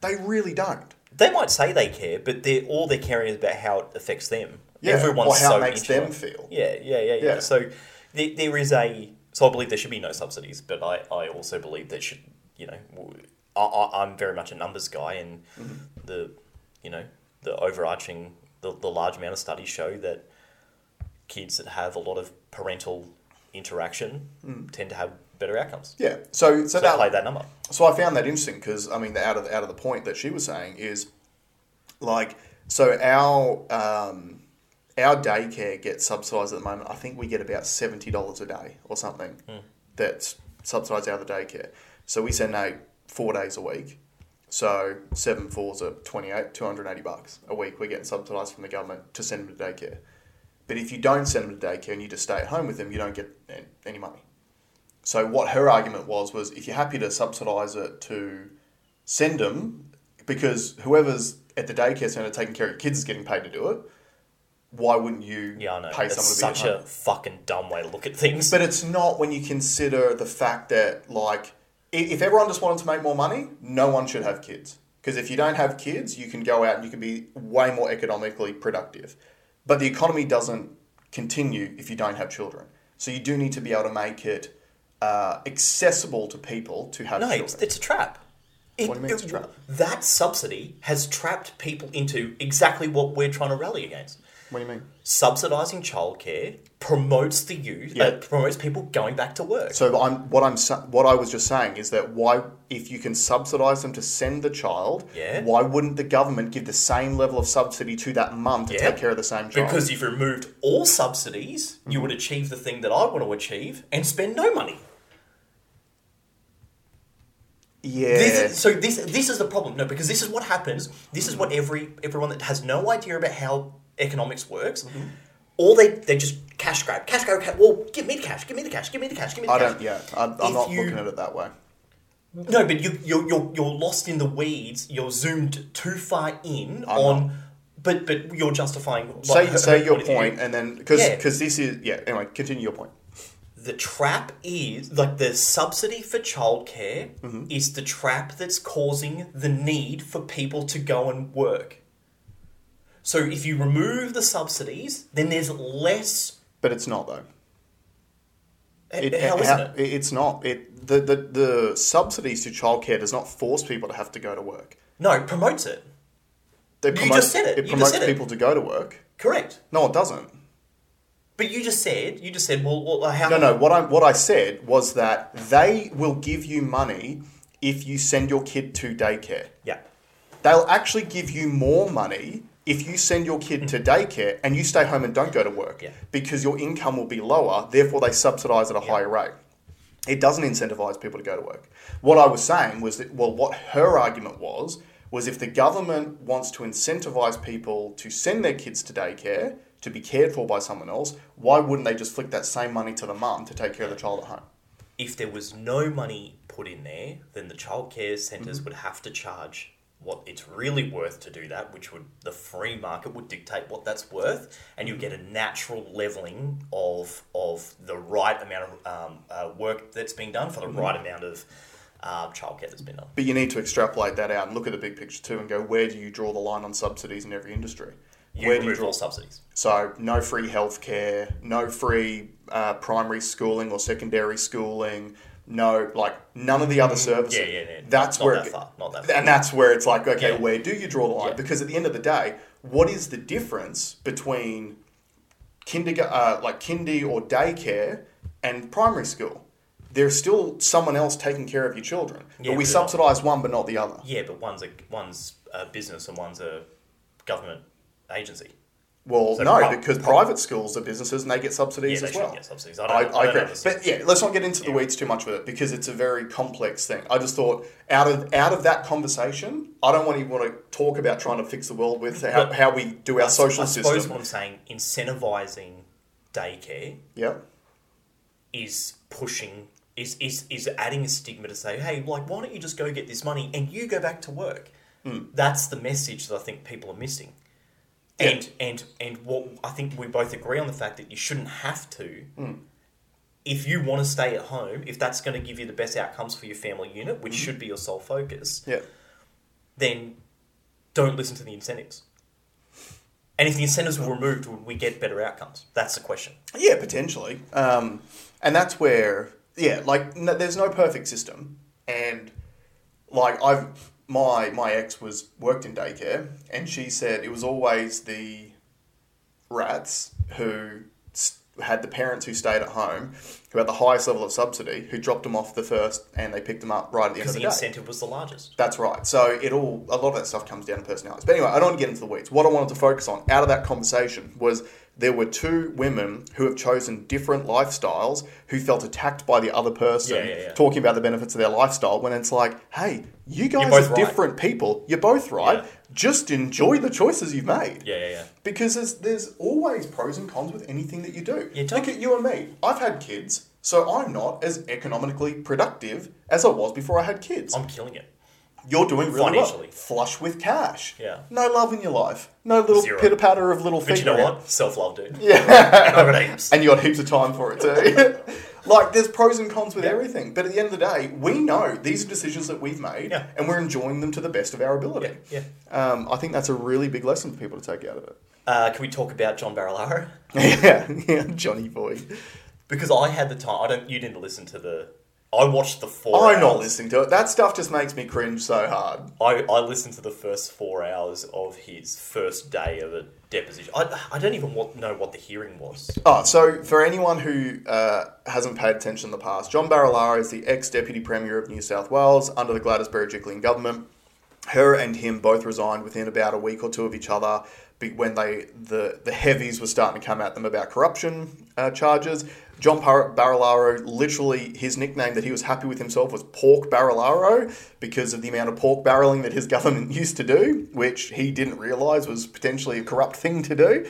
They really don't. They might say they care, but they're all they're caring is about how it affects them. Yeah, Everyone's or how so it makes them feel. Yeah, yeah, yeah, yeah. Yeah. So there, there is a. So I believe there should be no subsidies, but I, I also believe there should you know I, am very much a numbers guy, and Mm-hmm. the you know the overarching the, the large amount of studies show that kids that have a lot of parental interaction tend to have better outcomes. Yeah. So so, So Mm. that play that number. So I found that interesting because I mean, the, out of out of the point that she was saying is, like, so our um, our daycare gets subsidised at the moment. I think we get about seventy dollars a day or something that's subsidised out of the daycare. So we send Nate four days a week. So seven fours are 28, 280 bucks a week. We're getting subsidised from the government to send him to daycare. But if you don't send him to daycare and you just stay at home with him, you don't get any money. So what her argument was was if you're happy to subsidise it to send them, because whoever's at the daycare centre taking care of your kids is getting paid to do it, why wouldn't you Yeah, I know. pay someone to be such a fucking dumb way to look at things. But it's not when you consider the fact that, like, if everyone just wanted to make more money, no one should have kids. Because if you don't have kids, you can go out and you can be way more economically productive. But the economy doesn't continue if you don't have children. So you do need to be able to make it uh, accessible to people to have No, children. it's, it's a trap. It- What do you mean it's a trap? That subsidy has trapped people into exactly what we're trying to rally against. what do you mean? Subsidising childcare promotes the youth, Yeah. uh, promotes people going back to work. So I'm what I'm what I was just saying is that why if you can subsidise them to send the child, Yeah. why wouldn't the government give the same level of subsidy to that mum to Yeah. take care of the same child? because if you removed all subsidies, you would achieve the thing that I want to achieve and spend no money. yeah, This is, so this this is the problem. No, because this is what happens. This is what every everyone that has no idea about how economics works, Mm-hmm. All they they just cash grab, cash grab, cash. Well, give me the cash, give me the cash, give me the cash, give me the I cash. don't. Yeah, I'm, I'm not you- looking at it that way. No, but you you're, you're you're lost in the weeds. You're zoomed too far in I'm on. But but you're justifying. like, Say her- say her your point of view. point, and then because Yeah. this is yeah. Anyway, continue your point. the trap is like the subsidy for childcare Mm-hmm. is the trap that's causing the need for people to go and work. So if you remove the subsidies, then there's less. But it's not though. It, how isn't it? It's not. It the, the the subsidies to childcare does not force people to have to go to work. No, it promotes it. They You just said it. It You promotes said it. people to go to work. Correct. No, it doesn't. But you just said you just said well, well how No, no. What I what I said was that they will give you money if you send your kid to daycare. yeah They'll actually give you more money if you send your kid to daycare and you stay home and don't go to work Yeah. because your income will be lower. Therefore, they subsidise at a higher rate. It doesn't incentivize people to go to work. What I was saying was that well, what her argument was was if the government wants to incentivize people to send their kids to daycare to be cared for by someone else, why wouldn't they just flick that same money to the mum to take care of the child at home? if there was no money put in there, then the childcare centres Mm-hmm. would have to charge what it's really worth to do that, which would the free market would dictate what that's worth, and you get a natural leveling of of the right amount of um, uh, work that's being done for the Mm-hmm. right amount of uh, childcare that's been done. But you need to extrapolate that out and look at the big picture too and go, where do you draw the line on subsidies in every industry? You where do you draw? subsidies. So, no free healthcare, no free uh, primary schooling or secondary schooling, no, like, none of the other services. Yeah, yeah, yeah. That's Not where that it, far, not that far. And that's where it's like, okay, Yeah. where do you draw the line? Yeah. Because at the end of the day, what is the difference between kindergarten, uh, like kindy or daycare and primary school? There's still someone else taking care of your children. Yeah, but we not. subsidise one but not the other. Yeah, but one's a one's a business and one's a government agency. Well, So no, because pri- private schools are businesses and they get Yeah, subsidies they as well. get subsidies. I I, don't, I, I, don't agree. But yeah, let's not get into the Yeah. weeds too much with it because it's a very complex thing. I just thought out of out of that conversation, I don't want to want to talk about trying to fix the world with how, how we do our social I suppose system. what I'm saying, incentivizing daycare Yep. is pushing is, is is adding a stigma to say, hey, like why don't you just go get this money and you go back to work? Hmm. That's the message that I think people are missing. Yeah. And and and what I think we both agree on the fact that you shouldn't have to. If you want to stay at home, if that's going to give you the best outcomes for your family unit, which should be your sole focus, Yeah. then don't listen to the incentives. And if the incentives were removed, would we get better outcomes? That's the question. Yeah, potentially. Um, and that's where, yeah, like no, there's no perfect system, and like I've my my ex was worked in daycare, and she said it was always the rats who had the parents who stayed at home, who had the highest level of subsidy, who dropped them off the first, and they picked them up right at the end Because of the the day. incentive was the largest. That's right. So it all a lot of that stuff comes down to personalities. But anyway, I don't want to get into the weeds. What I wanted to focus on out of that conversation was there were two women who have chosen different lifestyles who felt attacked by the other person Yeah, yeah, yeah. talking about the benefits of their lifestyle when it's like, hey, you guys are right. different people. You're both right. Just enjoy the choices you've made. Yeah, yeah, yeah. Because there's, there's always pros and cons with anything that you do. Yeah, Look at you and me. I've had kids, so I'm not as economically productive as I was before I had kids. I'm killing it. You're doing really Financially. well. Flush with cash. Yeah. No love in your life. No little Zero. pitter patter of little feet. But you know around. what? Self love, dude. Yeah. And I got heaps. and you got heaps of time for it too. like there's pros and cons with everything, but at the end of the day, we know these are decisions that we've made, Yeah. and we're enjoying them to the best of our ability. Yeah. Um, I think that's a really big lesson for people to take out of it. Uh, can we talk about John Barilaro? yeah, yeah, Johnny boy. Because I had the time. I don't. You didn't listen to the. I watched the 4 I'm not hours. listening to it. That stuff just makes me cringe so hard. I, I listened to the first four hours of his first day of a deposition. I, I don't even want, know what the hearing was. Oh, so for anyone who uh, hasn't paid attention in the past, John Barilaro is the ex-deputy premier of New South Wales under the Gladys Berejiklian government. Her and him both resigned within about a week or two of each other when they the the heavies were starting to come at them about corruption uh, charges. John Par- Barilaro, literally, his nickname that he was happy with himself was Pork Barilaro because of the amount of pork barreling that his government used to do, which he didn't realise was potentially a corrupt thing to do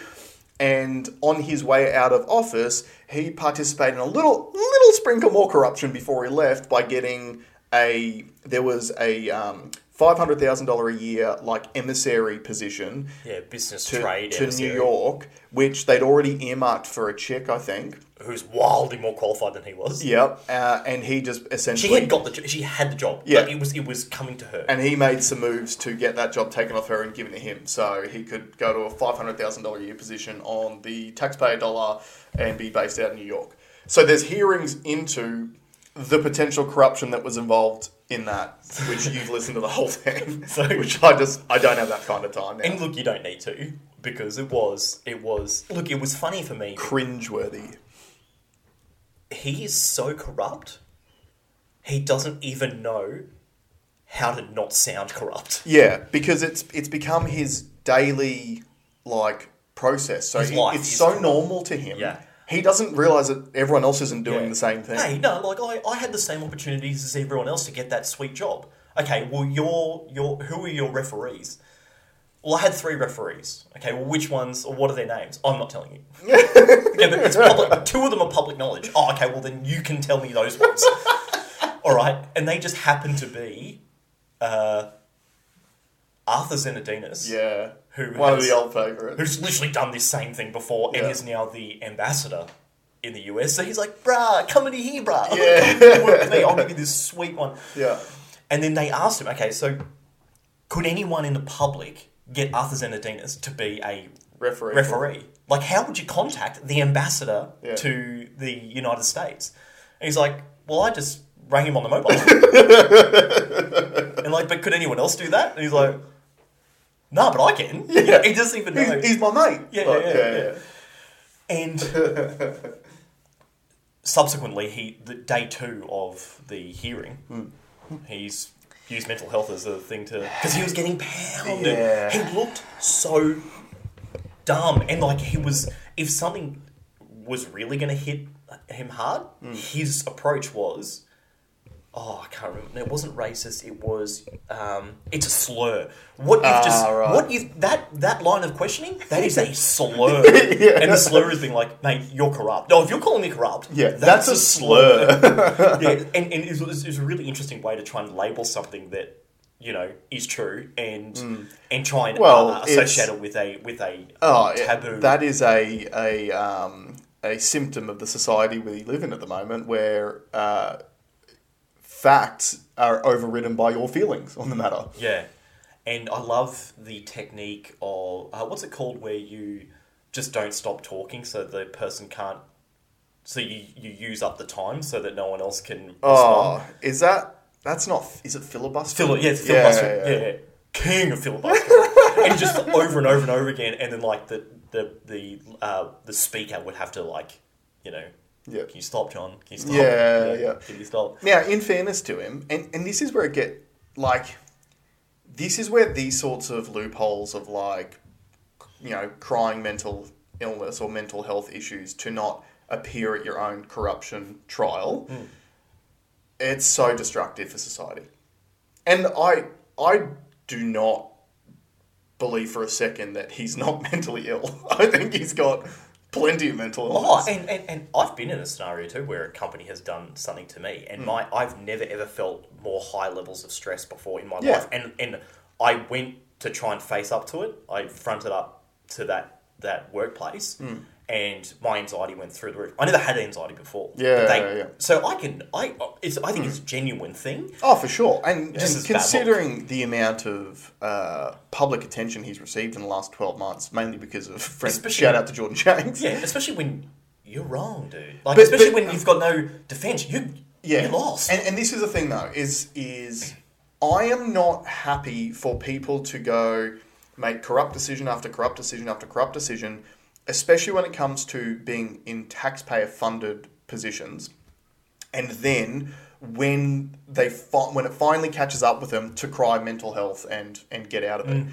and on his way out of office, he participated in a little little sprinkle more corruption before he left by getting a there was a um, five hundred thousand dollar a year like emissary position Yeah, business to, trade to New York, which they'd already earmarked for a chick, I think. who's wildly more qualified than he was. Yep, uh, and he just essentially She had got the. She had the job. Yeah. Like, it was. It was coming to her. and he made some moves to get that job taken off her and given to him, so he could go to a five hundred thousand dollar a year position on the taxpayer dollar and be based out in New York. So there's hearings into the potential corruption that was involved in that, which you've listened to the whole thing. So- which I just I don't have that kind of time now. and look, you don't need to because it was. It was. Look, it was funny for me. Cringeworthy. He is so corrupt. He doesn't even know how to not sound corrupt. Yeah, because it's it's become his daily like process. So His it- life it's is so corrupt. normal to him. Yeah. He doesn't realize that everyone else isn't doing Yeah. the same thing. Hey, no, like I, I had the same opportunities as everyone else to get that sweet job. Okay, well, your your who are your referees? Well, I had three referees. Okay, well, which ones or what are their names? I'm not telling you. yeah, but it's public. Two of them are public knowledge. Oh, okay, well then you can tell me those ones. All right, and they just happen to be uh, Arthur Sinodinos, Yeah. Who One of the old favourites. who's literally done this same thing before and Yeah. is now the ambassador in the US. So he's like, bruh, come into here, bruh. Yeah. Work with me, I'll give you this sweet one. Yeah. And then they asked him, okay, so could anyone in the public get Arthur Sinodinos to be a Referee. referee? Like, how would you contact the ambassador Yeah. to the United States? And he's like, well, I just rang him on the mobile. and like, but could anyone else do that? And he's like, no, but I can. Know, he doesn't even know. He's, he's my mate. Yeah, Like, yeah, yeah. And subsequently, he the day two of the hearing, Hmm. he's used mental health as a thing to because he was getting pounded. Yeah. He looked so dumb. And like he was, if something was really going to hit him hard, Hmm. his approach was, oh, I can't remember. It wasn't racist. It was, um, it's a slur. What you've just, Ah, right. what you that that line of questioning, that is a slur. Yeah. And the slur is being like, mate, you're corrupt. No, if you're calling me corrupt, Yeah, that's a slur. yeah, and, and it, was, it a really interesting way to try and label something that you know is true and and try and Hmm. Well, uh, associate it's- it with a with a Oh, yeah, taboo. that is a a um, a symptom of the society we live in at the moment, where uh, facts are overridden by your feelings on the matter. yeah, and I love the technique of uh, what's it called where you just don't stop talking so the person can't. So you, you use up the time so that no one else can respond. Oh, is that that's not? Is it filibuster? Fili- yeah, filibuster. yeah, Yeah, yeah. yeah. king of filibuster, and just over and over and over again, and then like the the the uh, the speaker would have to like, you know, Yeah. can you stop, John? Can you stop? Yeah, yeah. Can you stop? Now, in fairness to him, and, and this is where it get like, this is where these sorts of loopholes of like, you know, crying mental illness or mental health issues to not appear at your own corruption trial. Hmm. It's so destructive for society, and I I do not believe for a second that he's not mentally ill. I think he's got plenty of mental illness. Oh, and, and, and I've been in a scenario too where a company has done something to me, and my I've never ever felt more high levels of stress before in my Yeah. life, and and I went to try and face up to it. I fronted up to that that workplace, Hmm. And my anxiety went through the roof. I never had anxiety before. Yeah, they- yeah, yeah. So I can I it's I think it's a genuine thing. Oh, for sure. And, Just and as bad luck. considering the amount of uh, public attention he's received in the last 12 months, mainly because of friend, Especially- shout out to Jordan Shanks. Yeah, especially when you're wrong, dude. Like But- especially but- when you've got no defense, you Yeah. you're lost. And, and this is the thing, though, is is I am not happy for people to go make corrupt decision after corrupt decision after corrupt decision, especially when it comes to being in taxpayer funded positions, and then when they fi- when it finally catches up with them to cry mental health and and get out of it.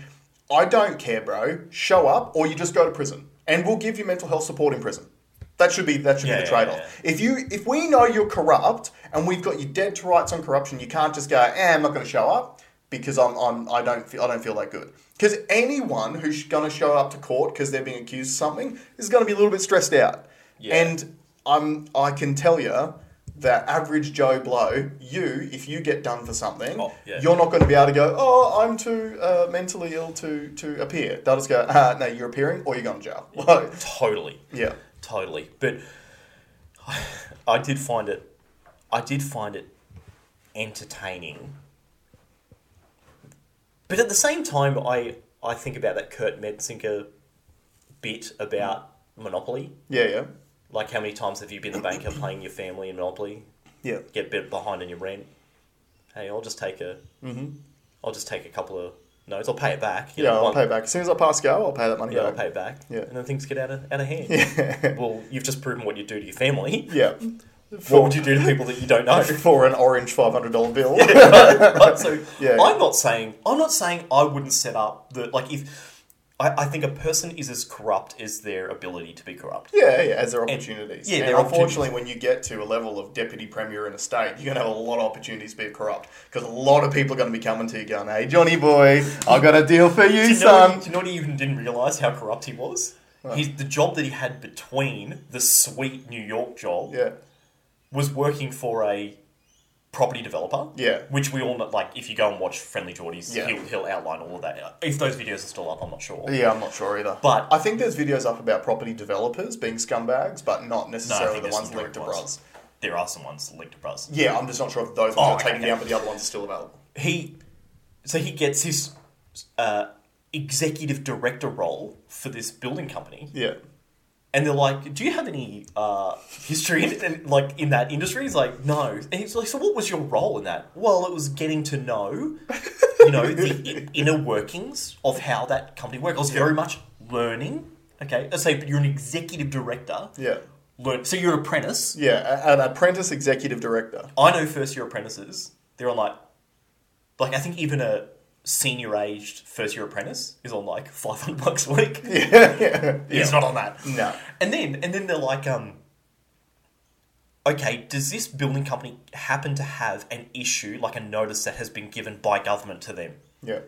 I don't care, bro. Show up, or you just go to prison, and we'll give you mental health support in prison. That should be that should Yeah, be the trade off. yeah. If you if we know you're corrupt and we've got you dead to rights on corruption, you can't just go, eh, I'm not going to show up because I'm, I'm I don't feel I don't feel that good. Because anyone who's going to show up to court because they're being accused of something is going to be a little bit stressed out. Yeah. And I'm I can tell you that average Joe Blow, you if you get done for something, Oh, yeah. you're not going to be able to go, oh, I'm too uh, mentally ill to to appear. They'll just go, ah, no, you're appearing or you're going to jail. Totally. yeah. totally. But I, I did find it, I did find it entertaining. But at the same time, I I think about that Kurt Metzinger bit about Monopoly. Yeah, yeah. Like, how many times have you been a banker playing your family in Monopoly? Yeah. Get a bit behind in your rent. Hey, I'll just take a, Mm-hmm. will just take a couple of notes. I'll pay it back. you Yeah, know, I'll one- pay back. As soon as I pass go, I'll pay that money Yeah, I'll pay it back. Yeah. And then things get out of out of hand. Yeah. Well, you've just proven what you do to your family. yeah. What would you do to people that you don't know? For an orange five hundred dollar bill. right? So Yeah. I'm not saying I'm not saying I wouldn't set up the like if I, I think a person is as corrupt as their ability to be corrupt. Yeah, yeah, as their opportunities. yeah, and unfortunately, when you get to a level of deputy premier in a state, you're going to have a lot of opportunities to be corrupt because a lot of people are going to be coming to you going, "Hey, Johnny boy, I got a deal for you, Do you, know, son." do you know what he even didn't realize how corrupt he was? He's, the job that he had between the sweet New York job Yeah, was working for a property developer. Yeah. Which we all know, like, if you go and watch Friendly Jordies, Yeah. he'll, he'll outline all of that. If those videos are still up, I'm not sure. yeah, I'm not sure either. But- I think there's videos up about property developers being scumbags, but not necessarily think the ones linked to Bros. There are some ones linked to Bros. Yeah, I'm just not sure if those ones Oh, are okay, taken okay. down, but the other ones are still available. he so he gets his uh, executive director role for this building company Yeah. And they're like do you have any uh, history in, in, like in that industry? He's like no. And he's like so what was your role in that? Well it was getting to know you know the inner workings of how that company works i was very much learning okay? Let's say you're an executive director. Yeah. learn so you're an apprentice. Yeah, an apprentice executive director. I know first year apprentices, they're on like, like I think even a senior aged first year apprentice is on like 500 bucks a week. Yeah, yeah, He's not on that. No. And then and then they're like, um, okay, does this building company happen to have an issue, like a notice that has been given by government to them? Yeah.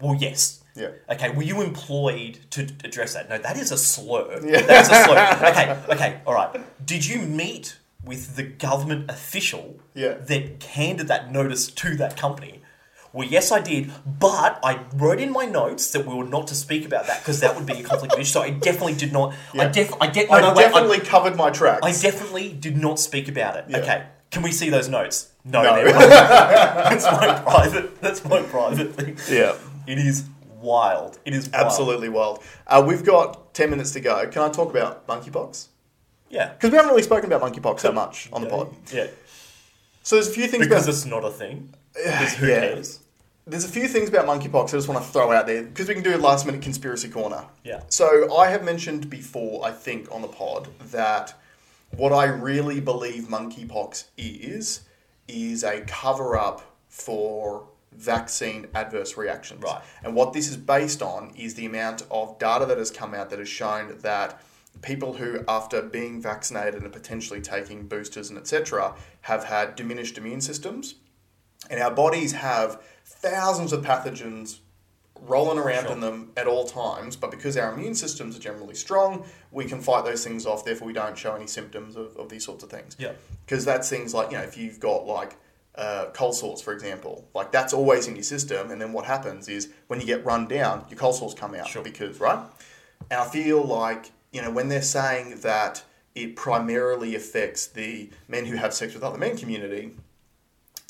Well, yes. Yeah. Okay, were you employed to address that? No, that is a slur. Yeah. That's a slur. Okay, okay, all right. Did you meet with the government official Yeah. that handed that notice to that company? Well, yes, I did, but I wrote in my notes that we were not to speak about that because that would be a conflict of interest. So I definitely did not. I def. I get. No, I no, wait, I- definitely covered my tracks. I definitely did not speak about it. Yeah. Okay, can we see those notes? No, No. that's my private. That's my private thing. Yeah. It is wild. It is wild. Absolutely wild. Uh, we've got 10 minutes to go. Can I talk about monkeypox? Yeah. Because we haven't really spoken about monkeypox that much on the pod. Yeah. So there's a few things Because about, it's not a thing. Because who Yeah. cares? There's a few things about monkeypox I just want to throw out there because we can do a last minute conspiracy corner. Yeah. So I have mentioned before, I think, on the pod that what I really believe monkeypox is is a cover up for vaccine adverse reactions. Right. And what this is based on is the amount of data that has come out that has shown that people who, after being vaccinated and potentially taking boosters and etc., have had diminished immune systems. And our bodies have thousands of pathogens rolling around Sure. in them at all times, but because our immune systems are generally strong, we can fight those things off, therefore, we don't show any symptoms of, of these sorts of things. Yeah. Because that's things like, you know, if you've got like uh, cold sores, for example, like that's always in your system, and then what happens is when you get run down, your cold sores come out Sure. because, right? And I feel like, you know, when they're saying that it primarily affects the men who have sex with other men community,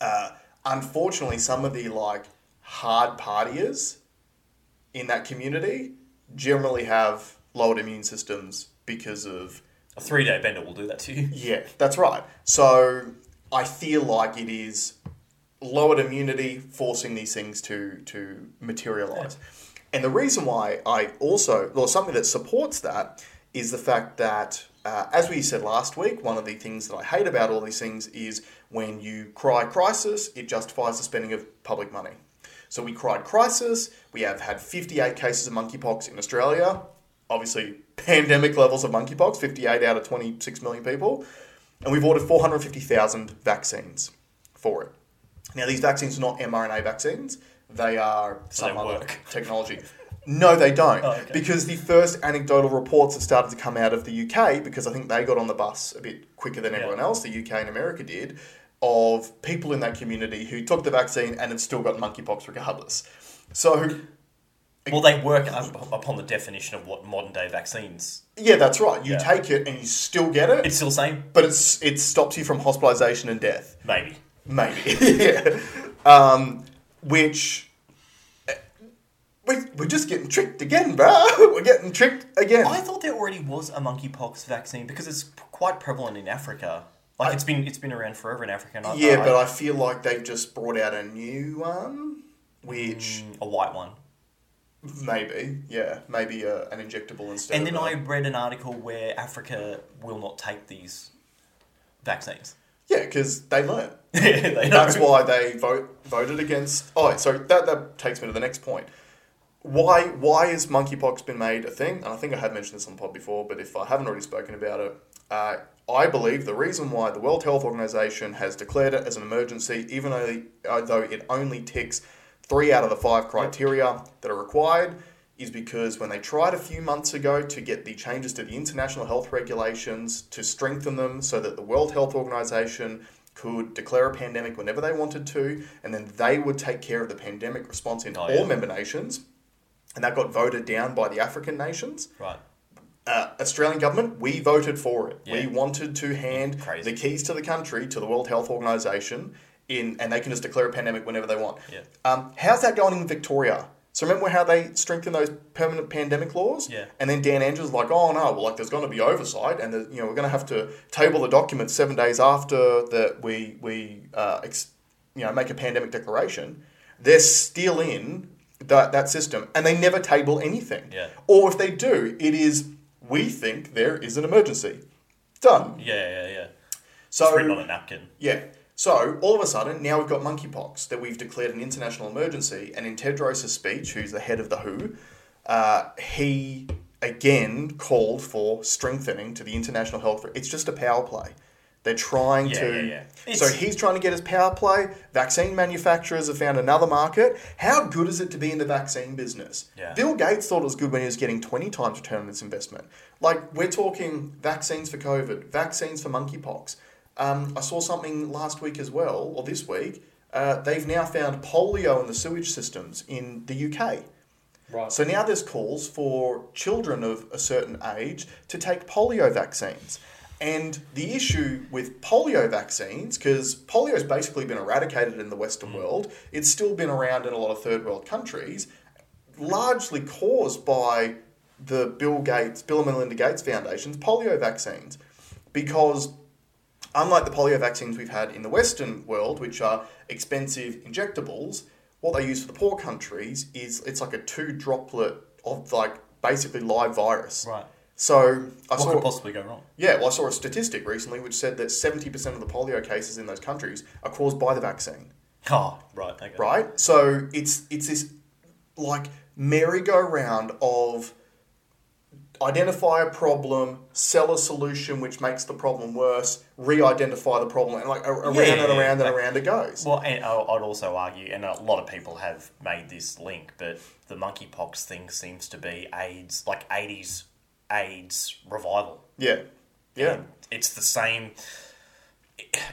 uh, unfortunately, some of the like hard partiers in that community generally have lowered immune systems because of A three day bender will do that to you. yeah, that's right. So I feel like it is lowered immunity forcing these things to to materialize. And the reason why I also, well, something that supports that is the fact that, uh, as we said last week, one of the things that I hate about all these things is when you cry crisis, it justifies the spending of public money. So we cried crisis. We have had 58 cases of monkeypox in Australia. Obviously, pandemic levels of monkeypox, 58 out of 26 million people. And we've ordered 450,000 vaccines for it. Now, these vaccines are not mRNA vaccines. They are some they other work? technology. No, they don't. Oh, okay. Because the first anecdotal reports have started to come out of the UK, because I think they got on the bus a bit quicker than Yeah. everyone else, the UK and America did, of people in that community who took the vaccine and have still got monkeypox regardless. So, Well, they work upon the definition of what modern day vaccines. yeah, that's right. You Yeah. take it and you still get it, It's still the same? but it's, it stops you from hospitalization and death. Maybe. Maybe. yeah. Um, which. We, we're just getting tricked again, bro. We're getting tricked again. I thought there already was a monkeypox vaccine because it's quite prevalent in Africa. Like it's been it's been around forever in Africa. And I, yeah, I, but I feel like they've just brought out a new one, which Mm, a white one. maybe, yeah, maybe a, an injectable instead. And then I read an article where Africa will not take these vaccines. yeah, because they learn. they know. That's why they vote voted against. Oh, so that that takes me to the next point. Why why has monkeypox been made a thing? And I think I have mentioned this on the pod before, but if I haven't already spoken about it, uh, I believe the reason why the World Health Organization has declared it as an emergency, even though although it only ticks three out of the five criteria that are required, is because when they tried a few months ago to get the changes to the international health regulations to strengthen them so that the World Health Organization could declare a pandemic whenever they wanted to, and then they would take care of the pandemic response in Oh, all yeah. member nations. And that got voted down by the African nations. Right. Uh, Australian government, we voted for it. We wanted to hand Crazy. the keys to the country to the World Health Organization, in, and they can just declare a pandemic whenever they want. Yeah. Um, how's that going in Victoria? So remember how they strengthened those permanent pandemic laws? Yeah. And then Dan Andrews was like, oh no, well like there's going to be oversight, and the, you know we're going to have to table the documents seven days after that we we uh, ex, you know make a pandemic declaration. They're still in that that system, and they never table anything. Yeah. Or if they do, it is we think there is an emergency. Done. Yeah, yeah, yeah. So it's written on a napkin. yeah. So all of a sudden, now we've got monkeypox that we've declared an international emergency. And in Tedros' speech, who's the head of the WHO, uh, he again called for strengthening to the international health. It's just a power play. They're trying Yeah, to. yeah, yeah. So he's trying to get his power play. Vaccine manufacturers have found another market. How good is it to be in the vaccine business? Yeah. Bill Gates thought it was good when he was getting 20 times return on its investment. Like, we're talking vaccines for COVID, vaccines for monkeypox. Um, I saw something last week as well, or this week. Uh, they've now found polio in the sewage systems in the UK. Right. So now there's calls for children of a certain age to take polio vaccines. And the issue with polio vaccines, because polio has basically been eradicated in the Western mm. world, it's still been around in a lot of third world countries, largely caused by the Bill Gates, Bill and Melinda Gates Foundation's polio vaccines. Because unlike the polio vaccines we've had in the Western world, which are expensive injectables, what they use for the poor countries is it's like a two droplet of like basically live virus. Right. So I What saw could possibly go wrong? yeah, well, I saw a statistic recently which said that seventy percent of the polio cases in those countries are caused by the vaccine. Oh, right. Okay. Right. So it's it's this like merry-go-round of identify a problem, sell a solution which makes the problem worse, re-identify the problem, and like around Yeah, and around yeah. and around it goes. Well, and I- I'd also argue, and a lot of people have made this link, but the monkeypox thing seems to be AIDS, like 80s AIDS revival. Yeah. Yeah. And it's the same.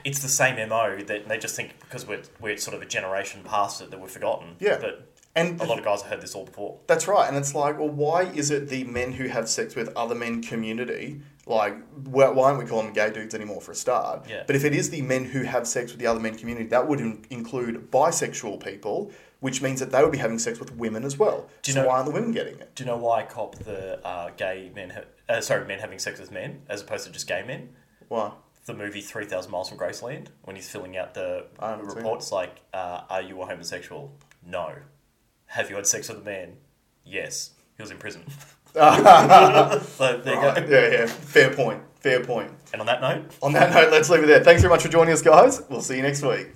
It's the same mo that they just think because we're we're sort of a generation past it that we've forgotten. Yeah. but And a lot of guys have heard this all before. That's right, and it's like, well, why is it the men who have sex with other men community, like, why why aren't we calling them gay dudes anymore for a start? Yeah. But if it is the men who have sex with the other men community, that would in- include bisexual people, which means that they would be having sex with women as well. Do you so know- why aren't the women getting it? Do you know why I cop the uh, gay men? Ha- uh, sorry, men having sex with men as opposed to just gay men? Why? the movie 3000 Miles from Graceland when he's filling out the I haven't seen reports like, uh, are you a homosexual? No. Have you had sex with a man? Yes. He was in prison. so there you go. Yeah, yeah. Fair point. Fair point. And on that note, On that note, let's leave it there. Thanks very much for joining us, guys. We'll see you next week.